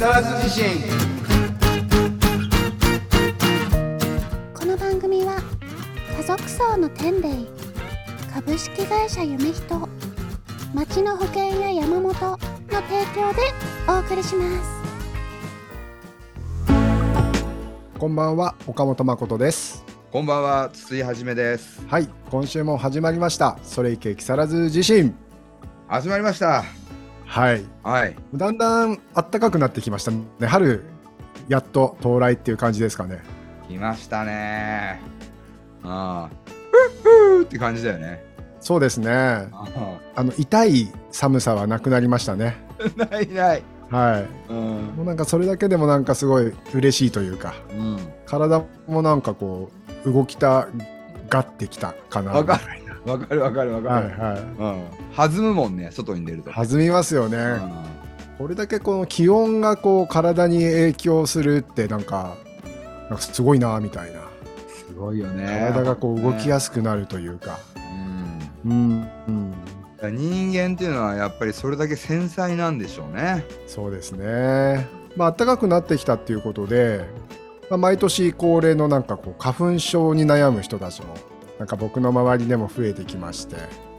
更津地震。この番組は家族層の天霊株式会社夢人町の保険や山本の提供でお送りします。こんばんは岡本誠です。こんばんは筒井はじめです。はい今週も始まりました。それいけ木更津地震。始まりましたはい。はい。だんだん暖かくなってきましたね。春やっと到来っていう感じですかね。来ましたね。ああ。ふっふーって感じだよね。そうですね。ああ。の痛い寒さはなくなりましたね。あ ないない。はい。うん。もうなんかそれだけでもなんかすごい嬉しいというか。うん。体もなんかこう動きたがってきたかな。わかるわかるわかるわかる、はいはうん。弾むもんね外に出ると。い弾みますよね、うん。これだけこの気温がこう体に影響するってなんかなんかすごいなみたいな。すごいよね。体がこう動きややすくなるというか、うん。うん。うん、人間っていうのはやっぱりそれだけ繊細なんでしょうね。そうですね。まあ暖かくなってきたっていうことで、まあ、毎年恒例のなんかこう花粉症に悩む人たちもなんか僕の周りでも増えてきまして。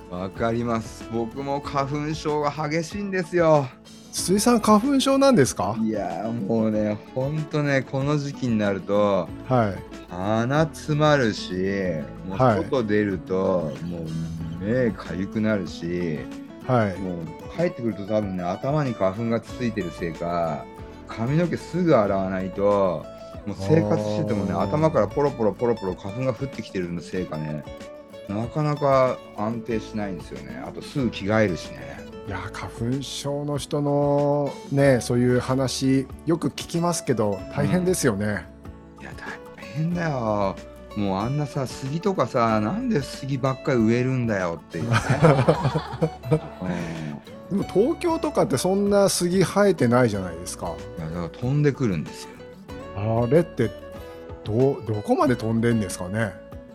わかります。僕も花粉症が激しいんですよ。筒井さん花粉症なんですか？いやーもうねほんとねこの時期になるとはい。鼻詰まるしもうはい。外出るともう目かゆくなるしはい。もう帰ってくると多分ね頭に花粉がついてるせいか髪の毛すぐ洗わないともう生活しててもね頭からポロポロポロポロ花粉が降ってきてるのせいかねなかなか安定しないんですよね。あとすぐ着替えるしね。いや花粉症の人のねそういう話よく聞きますけど大変ですよね、いや大変だよ。もうあんなさ杉とかさなんで杉ばっかり植えるんだよっていうね、うん。でも東京とかってそんな杉生えてないじゃないですか。いやだから飛んでくるんですよあれってどどこまで飛んでんですかね？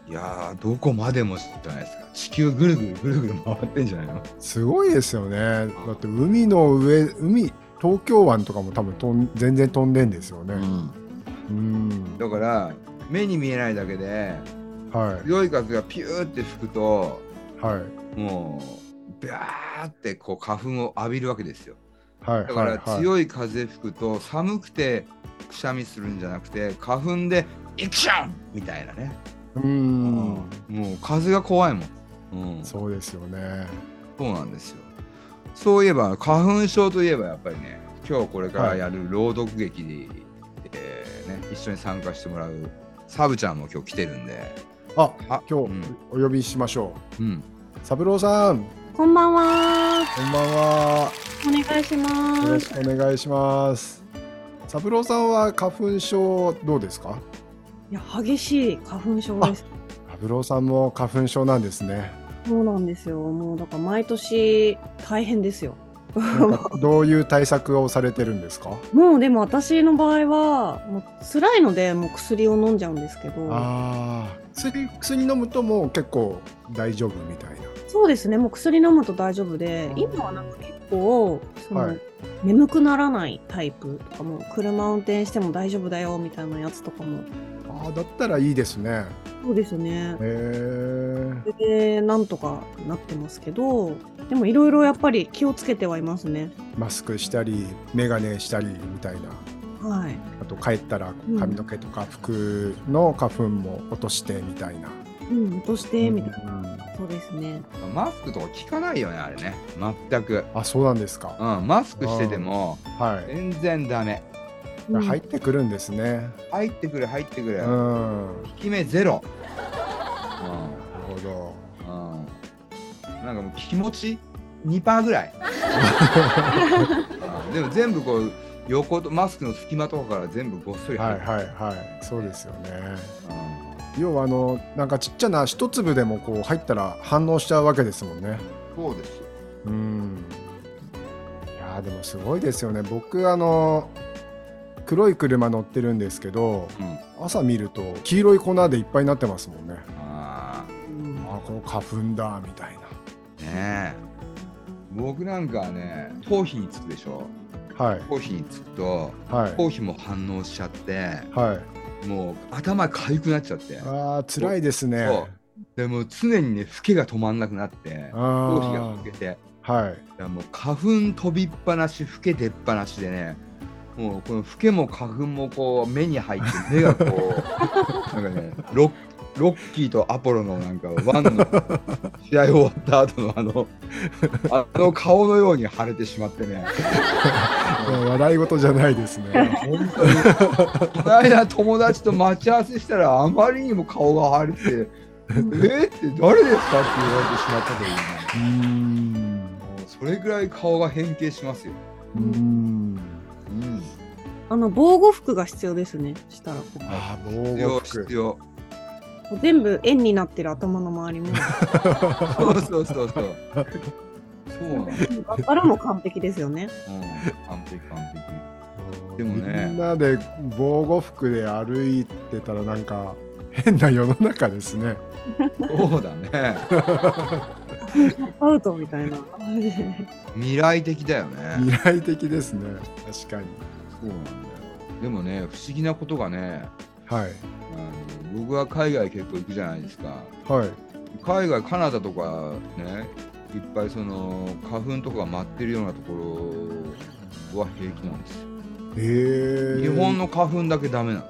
いやーどこまでもじゃないですか。地球ぐるぐるぐるぐる回ってんじゃないの？すごいですよね。だって海の上海東京湾とかも多分飛ん全然飛んでんですよね。うん。だから目に見えないだけではい。強い風がピューって吹くとはい。もうビャーってこう花粉を浴びるわけですよはいだからはい。はい強い風吹くと寒くてくしゃみするんじゃなくて花粉でイクションみたいなね。うん。もう風が怖いもん、うん、そうそうですよね。なんですよ。そういえば花粉症といえばやっぱりね今日これからやる朗読劇に、えーね、一緒に参加してもらうサブちゃんも今日来てるんで。ああ今日うん。お呼びしましょう。ん。う三郎さんこんばんは。こんばんは。お願いしよます。ろしくお願いします。三郎さんは花粉症どうですか？いや激しい花粉症です。三郎さんも花粉症なんですね。そうなんですよ。もうだから毎年大変ですよ。どういう対策をされてるんですか？もうでも私の場合はもう辛いのでもう薬を飲んじゃうんですけど、ああ薬薬飲むともう結構大丈夫みたいなそうですね。もう薬飲むと大丈夫で、今はなんか結構その、はい眠くならないタイプとかも車運転しても大丈夫だよみたいなやつとかもああだったらいいですねそうですねへ。えでなんとかなってますけど、でもいろいろやっぱり気をつけてはいますね。マスクしたり眼鏡したりみたいなはい。あと帰ったらうん髪の毛とか服の花粉も落としてみたいな、うん、落としてみたいな。うんそうですね。マスクとか効かないよねあれね。全く、あそうなんですか、うん、マスクしててもはい、全然ダメ。うん入ってくるんですね。入ってくる入ってくる、うん。なる効き目ゼロ、ほど。うん。うん、なんかもう気持ち2%ぐらい、うん。でも全部こう横とマスクの隙間とかから全部ごっそり入る、はいはいはい。そうですよね。うん要はあのなんかちっちゃな一粒でもこう入ったら反応しちゃうわけですもんね。そうですよ。うん。いやーでもすごいですよね。僕あの黒い車乗ってるんですけどうん。朝見ると黄色い粉でいっぱいになってますもんね。ああこの花粉だみたいな。ーねえ。僕なんかはね頭皮につくでしょ。はい。頭皮につくとはい。頭皮も反応しちゃってはいもう頭かゆくなっちゃって。ああ辛いですね。でもう常にね老けが止まんなくなって頭皮があ老けて。あはい。いやもう花粉飛びっぱなし老け出っぱなしでねもうこの老けも花粉もこう目に入って目がこう なんかねロッロッキーとアポロのなんかワンの試合終わった後のあのあの顔のように腫れてしまってね。もう笑い事じゃないですね。本当に。この間友達と待ち合わせしたらあまりにも顔が腫れてえー、って誰ですかって言われてしまったというね。うーん。もうそれぐらい顔が変形しますよ。うーん。うん。あの防護服が必要ですね。したら。ここああ防必要護服必要。全部円になってる頭の周りもそうそうそうそう。そうなの。もう完璧ですよね完璧完璧。でもねみんなで防護服で歩いてたらなんか変な世の中ですねそうだね。アウトみたいな未来的だよね。未来的ですね確かにそうなんだよ。でもね、不思議なことがね、はい。あの僕は海外結構行くじゃないですか。はい。海外、カナダとかね、いっぱいその花粉とかが舞ってるようなところは平気なんです。よ。へえ。日本の花粉だけダメな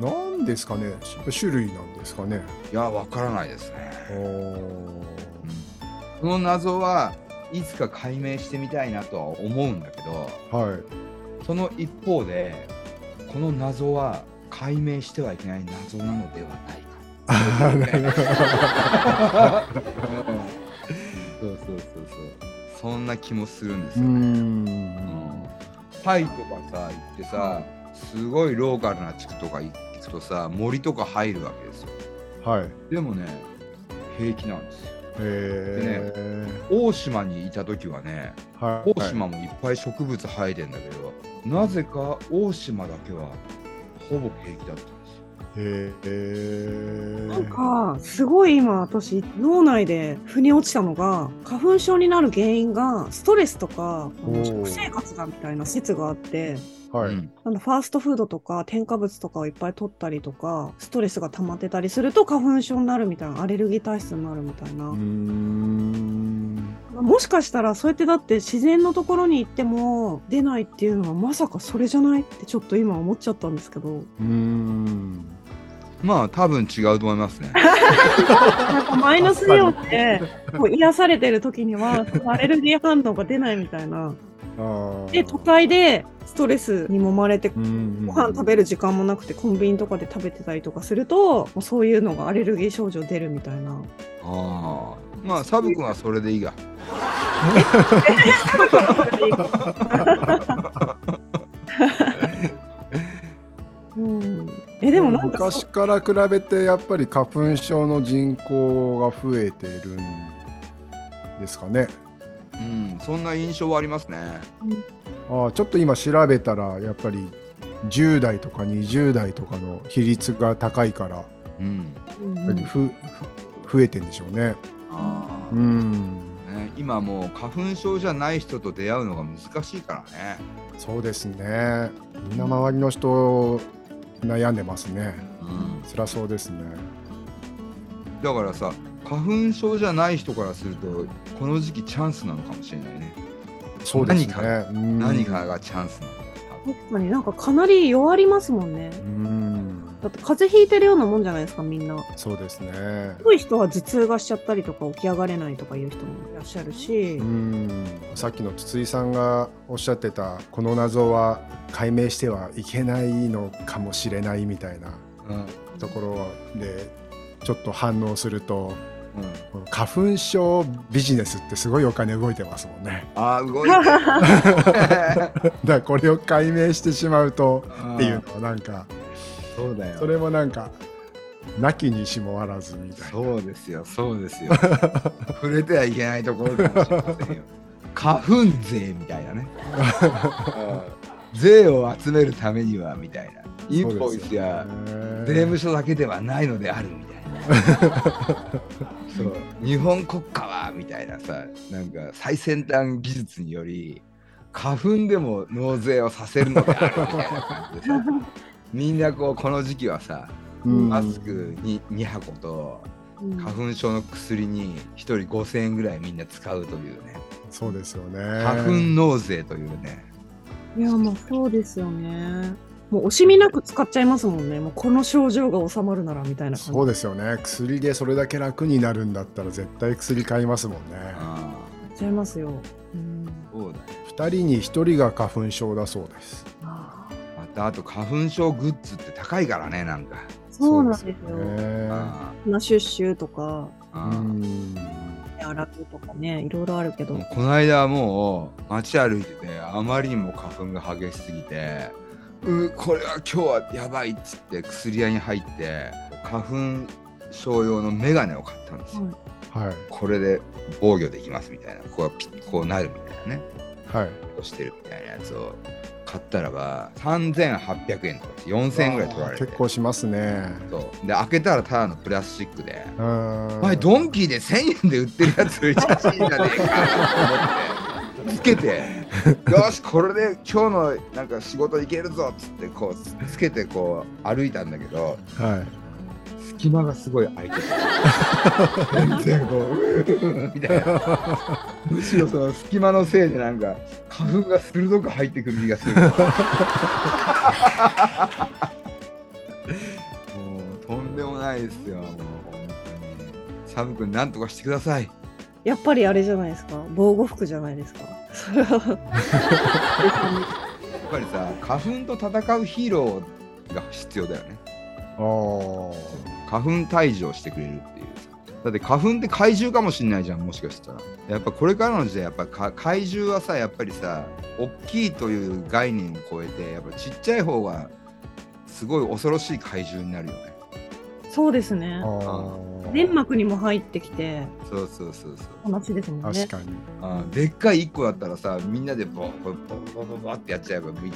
の。なんですかね。種類なんですかね。いや、わからないですね。おー。この謎はいつか解明してみたいなとは思うんだけどはい。その一方でこの謎は解明してはいけない謎なのではないか。そうそうそうそう。そんな気もするんですよ、ん。うん。タイとかさ行ってさすごいローカルな地区とか行くとさ森とか入るわけですよ。はい。でもね平気なんですよ。へえ大島にいた時はねはい。大島もいっぱい植物生えてんだけど、なぜか大島だけはほぼ平気だったんですよ。へえなんかすごい今私脳内で腑に落ちたのが花粉症になる原因がストレスとか食生活だみたいな説があってはい、うん。なんだファーストフードとか添加物とかをいっぱい取ったりとかストレスが溜まってたりすると花粉症になるみたいなアレルギー体質になるみたいな。うー、んもしかしたらそうやってだって自然のところに行っても出ないっていうのはまさかそれじゃないってちょっと今思っちゃったんですけど。うーん。まあ多分違うと思いますね。なんかマイナスイオンでこう癒されてる時には アレルギー反応が出ないみたいな。で都会でストレスに揉まれてうんご飯食べる時間もなくてコンビニとかで食べてたりとかするとそういうのがアレルギー症状出るみたいな。ああ。まあサブ君はそれでいいが。うん、えでもなんか昔から比べてやっぱり花粉症の人口が増えてるんですかねうん、そんな印象はありますね。あーちょっと今調べたらやっぱり10代とか20代とかの比率が高いからうん。ふ、ふ増えてんでしょうねああ、うんね。今もう花粉症じゃない人と出会うのが難しいからね。そうですねみんな周りの人悩んでますねうん。辛そうですねだからさ、花粉症じゃない人からするとこの時期チャンスなのかもしれないね。そうですね何かうん何かがチャンスなのか。確かになんかかなり弱りますもんね。うん。だって風邪ひいてるようなもんじゃないですかみんな。そうですね。強い人は頭痛がしちゃったりとか起き上がれないとかいう人もいらっしゃるし、うん。さっきの筒井さんがおっしゃってたこの謎は解明してはいけないのかもしれないみたいなうん。ところでちょっと反応するとうん。花粉症ビジネスってすごいお金動いてますもんねああ、動いてる。だからこれを解明してしまうとっていうのはなんかそうだよ。それもなんかなきにしもあらずみたいなそうですよ、そうですよ。触れてはいけないところかもしれませんよ。花粉税みたいなね。うん税を集めるためにはみたいな。インボイスや税務署だけではないのであるみたいな。そう。日本国家はみたいなさ、なんか最先端技術により、花粉でも納税をさせるのであるみたいな感じでさみんなこうこの時期はさうん。マスクに2箱とうん。花粉症の薬に1人5000円ぐらいみんな使うというね。そうですよね。花粉納税というね。いや、まあそうですよね。もう惜しみなく使っちゃいますもんね。もうこの症状が収まるならみたいな感じ。そうですよね。薬でそれだけ楽になるんだったら絶対薬買いますもんね。あやっちゃいますよ。うん。あそうだよ二人に一人が花粉症だそうです。またあと花粉症グッズって高いからねなんかそうなんですよ。ねあ鼻シュッシュとか。手洗うとかね、いろいろあるけど。この間もう街歩いててあまりにも花粉が激しすぎてうこれは今日はやばいっつって薬屋に入って花粉症用のメガネを買ったんですよ、はいはい。これで防御できますみたいなこうピッこうなるみたいなねはい。こうしてるみたいなやつを買ったらば3800円とか4000円ぐらい取られて結構しますね。そうで開けたらただのプラスチックでうーん。お前ドンキーで1000円で売ってるやつめっちゃ安いんじゃねえかと思ってつけて。よしこれで今日のなんか仕事行けるぞっつってこうつけてこう歩いたんだけどはい。隙間がすごい空いてた全然こう。みたいなむしろその隙間のせいでなんか花粉が鋭く入ってくる気がする。もうとんでもないですよもう本当に。サブ君なんとかしてくださいやっぱりあれじゃないですか。防護服じゃないですか。それは。やっぱりさ花粉と戦うヒーローが必要だよねああ。花粉退治をしてくれるっていうさだって花粉って怪獣かもしんないじゃんもしかしたらやっぱこれからの時代やっぱか怪獣はさやっぱりさ大きいという概念を超えてやっぱちっちゃい方がすごい恐ろしい怪獣になるよねそうですねあ。ー粘膜にも入ってきて、そうそうそうそう話ですもんね確。かに。あでっかい1個だったらさみんなでボンボンボンボンボンボンってやっちゃえばみ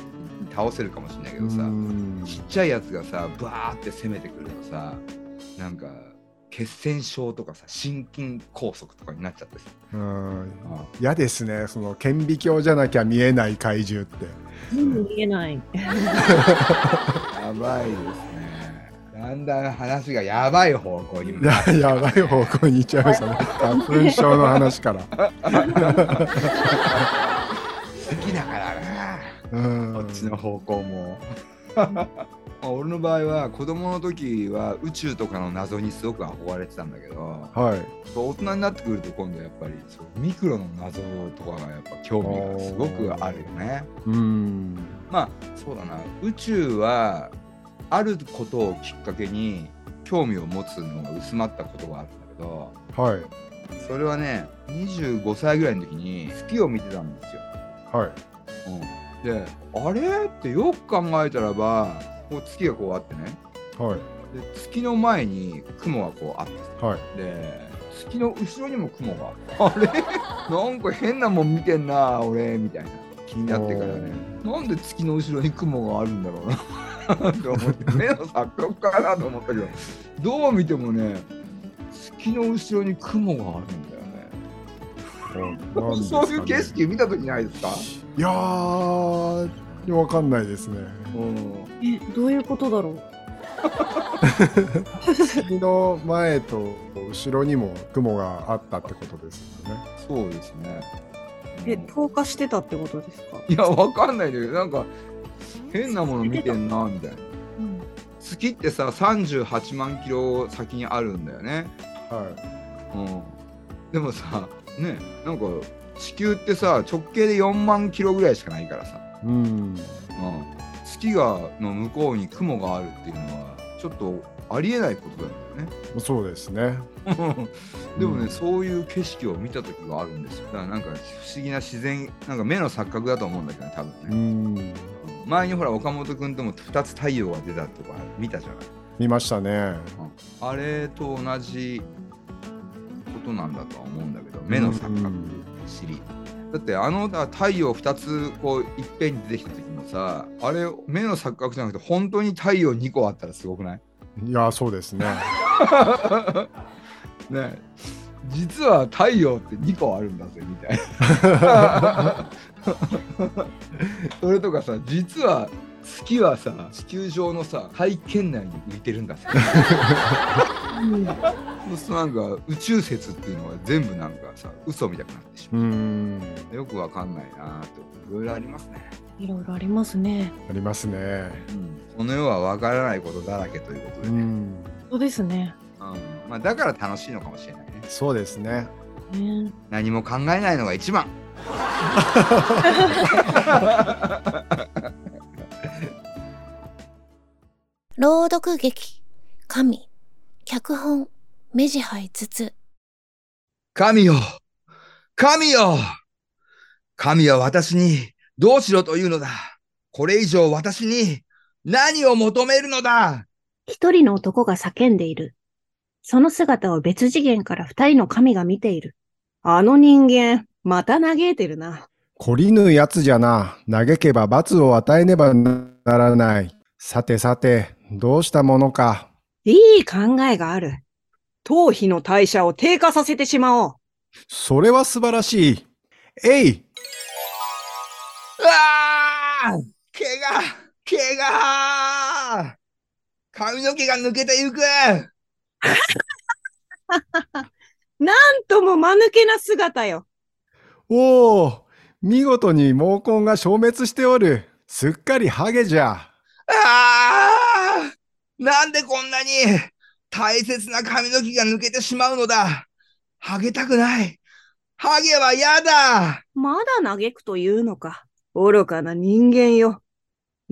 倒せるかもしれないけどさうんちっちゃいやつがさバーって攻めてくるとさなんか血栓症とかさ心筋梗塞とかになっちゃってさうん嫌ですね。その顕微鏡じゃなきゃ見えない怪獣って。全部見えない。やばいですねだんだん話がやばい方向にややばい方向に行っちゃいましたね。花粉症の話から。好きだからなうんこっちの方向もまあ 俺の場合は子供の時は宇宙とかの謎にすごく憧れてたんだけどはい。大人になってくると今度やっぱりミクロの謎とかがやっぱ興味がすごくあるよね。うん。まあそうだな宇宙はあることをきっかけに興味を持つのが薄まったことがあるんだけどはい。それはね25歳ぐらいの時に月を見てたんですよ。はい。うん、であれ？ってよく考えたらばこう月がこうあってねはい。で月の前に雲がこうあってはい。で月の後ろにも雲があってあれ？なんか変なもん見てんな俺みたいな気になってからねなんで月の後ろに雲があるんだろうなと思って目の錯覚かなと思ったけどどう見てもね月の後ろに雲があるんだよねねそういう景色見た時ないですか、いやー、わかんないですね。うんえ、どういうことだろう？月の前と後ろにも雲があったってことですよね。そうですね。え、うん透過してたってことですか？いや、わかんないんだけど、なんか変なもの見てんな、みたいな。うん。月ってさ、38万キロ先にあるんだよね。はうん。でもさ、ね、なんか地球ってさ、直径で4万キロぐらいしかないからさ、い。うん。うん、月がの向こうに雲があるっていうのは、ちょっとありえないことなんだよね。そうですね。でもね、うんそういう景色を見た時があるんですよ。だからなんか不思議な自然、なんか目の錯覚だと思うんだけどね、多分うね。ん。前にほら岡本君とも2つ太陽が出たとか見たじゃない。見ましたね。あれと同じことなんだとは思うんだけど、目の錯覚知り。だってあのだ太陽2つこういっぺんに出てきた時もさ、あれ目の錯覚じゃなくて本当に太陽2個あったらすごくない？いや、そうですね。ね実は太陽って2個あるんだぜみたいな。それとかさ実は月はさ地球上のさ大気圏内に浮いてるんだぜ。そうするとなんか宇宙説っていうのは全部なんかさ嘘みたくなってしう。まん。う、よくわかんないなって。いろいろありますね、いろいろありますね。ありますね。この世はわからないことだらけということうでね、ん。そうですね。うん。まあ、だから楽しいのかもしれない。ねそうですね。ね。何も考えないのが一番。朗読劇。神。脚本。目地杯筒。神よ。神よ。神は私にどうしろというのだ。これ以上私に何を求めるのだ。一人の男が叫んでいる。その姿を別次元から二人の神が見ている。あの人間、また嘆いてるな。懲りぬやつじゃな。嘆けば罰を与えねばならない。さてさてどうしたものか。いい考えがある。頭皮の代謝を低下させてしまおう。それは素晴らしい。えい。うわあ毛が毛が髪の毛が抜けてゆくなんとも間抜けな姿よ。おお見事に毛根が消滅しておるすっかりハゲじゃああなんでこんなに大切な髪の毛が抜けてしまうのだハゲたくないハゲは嫌だまだ嘆くというのか。愚かな人間よ。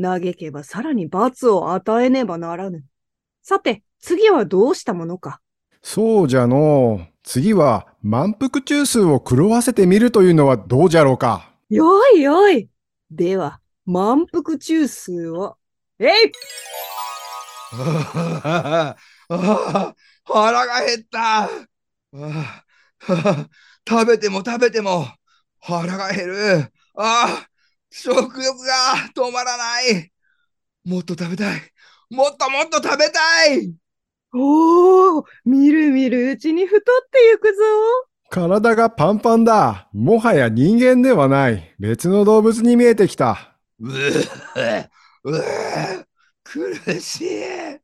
嘆けばさらに罰を与えねばならぬ。さて、次はどうしたものか。そうじゃのう。次は満腹中枢を狂わせてみるというのはどうじゃろうか。よいよい。では、満腹中枢を。えい。ああ腹が減った。ああ食べても食べても腹が減る。ああ食欲が止まらない。もっと食べたい。もっともっと食べたいおお、みるみるうちに太ってゆくぞ。体がパンパンだもはや人間ではない別の動物に見えてきたうぅうぅ苦しい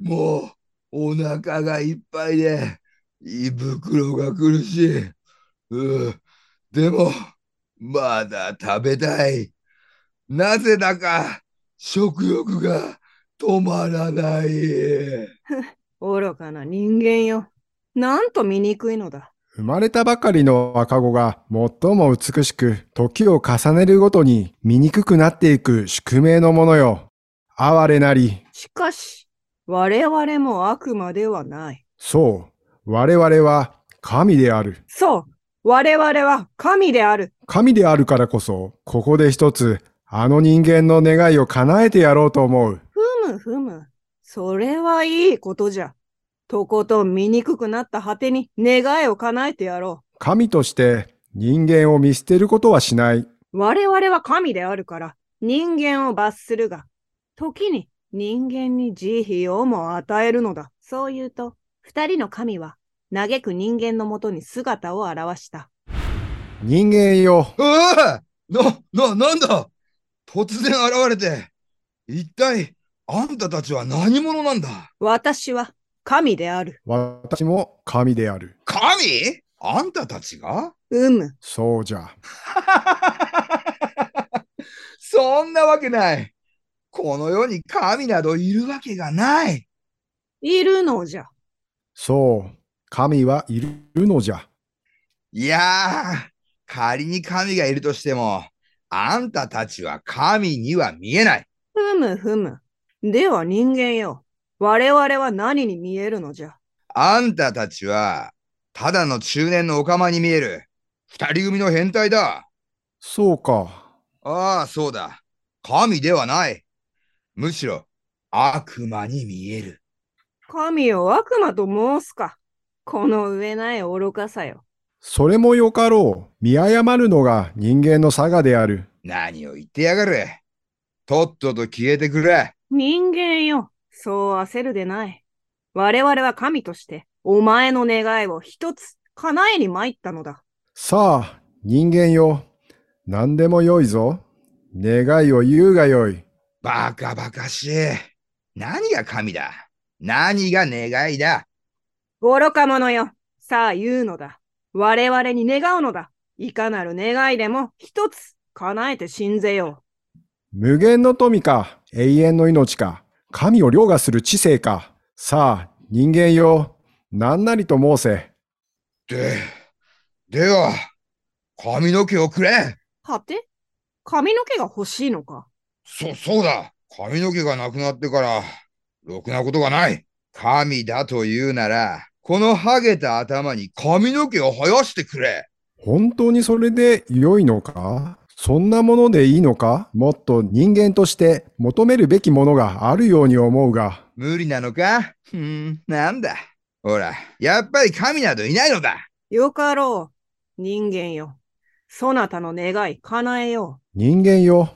もうお腹がいっぱいで胃袋が苦しい。うぅでもまだ食べたい。なぜだか食欲が止まらない。愚かな人間よ。なんと醜いのだ。生まれたばかりの赤子が最も美しく時を重ねるごとに醜くなっていく宿命のものよ哀れなりしかし、我々も悪魔ではない。そう我々は神であるそう、我々は神である。神であるからこそここで一つあの人間の願いを叶えてやろうと思うふむふむ。それはいいことじゃ。とことん醜くなった果てに願いを叶えてやろ神として人間を見捨てることはしない。う。我々は神であるから人間を罰するが、時に人間に慈悲をも与えるのだ。そう言うと、二人の神は嘆く人間のもとに姿を現した。人間よ。うわな、な、なんだ？突然現れて。一体、あんたたちは何者なんだ？私は神である。私も神である。神？あんたたちが？うむ。そうじゃ。そんなわけない。この世に神などいるわけがない。いるのじゃ。そう。神はいるのじゃ。いやー、仮に神がいるとしても、あんたたちは神には見えない。ふむふむ。では人間よ。我々は何に見えるのじゃ？あんたたちは、ただの中年のオカマに見える。二人組の変態だ。そうか。ああ、そうだ。神ではない。むしろ、悪魔に見える。神を悪魔と申すか。この上ない愚かさよ。それもよかろう。見誤るのが人間の差がである。何を言ってやがる。とっとと消えてくれ。人間よ。そう焦るでない。我々は神としてお前の願いを一つ叶えに参ったのだ。さあ、人間よ。何でもよいぞ。願いを言うがよい。バカバカしい。何が神だ？何が願いだ？愚か者よ。さあ言うのだ。我々に願うのだ。いかなる願いでも一つ叶えて信ぜよ無限の富か、永遠の命か、神を凌駕する知性か。さあ、人間よ。何なりと申せ。で、では、髪の毛をくれう。はて？髪の毛が欲しいのか？そ、そうだ髪の毛がなくなってから、ろくなことがない神だと言うなら、このハゲた頭に髪の毛を生やしてくれ本当にそれで良いのか？そんなものでいいのか？もっと人間として求めるべきものがあるように思うが。無理なのか？ふん、なんだ？ほら、やっぱり神などいないのだよかろう。人間よ。そなたの願い叶えよ人間よ。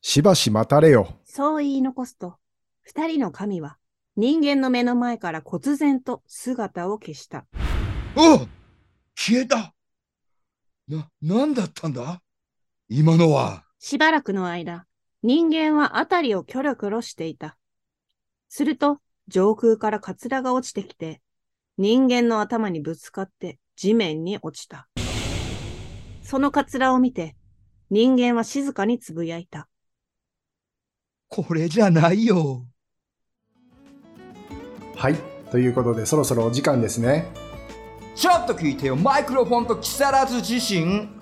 しばし待たれよ。そう言い残すと、二人の神は人間の目の前から忽然と姿を消した。お消えたな、なんだったんだ？今のは。しばらくの間、人間はあたりをキョロキョロしていた。すると、上空からカツラが落ちてきて、人間の頭にぶつかって地面に落ちた。そのカツラを見て、人間は静かにつぶやいた。これじゃないよ。はい。ということで、そろそろお時間ですね。ちょっと聞いてよ、マイクロフォンと木更津自身。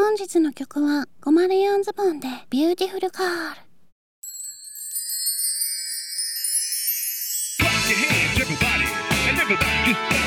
本日の曲は504ズボンでビューティフルカール Clap your hands, everybody, and everybody just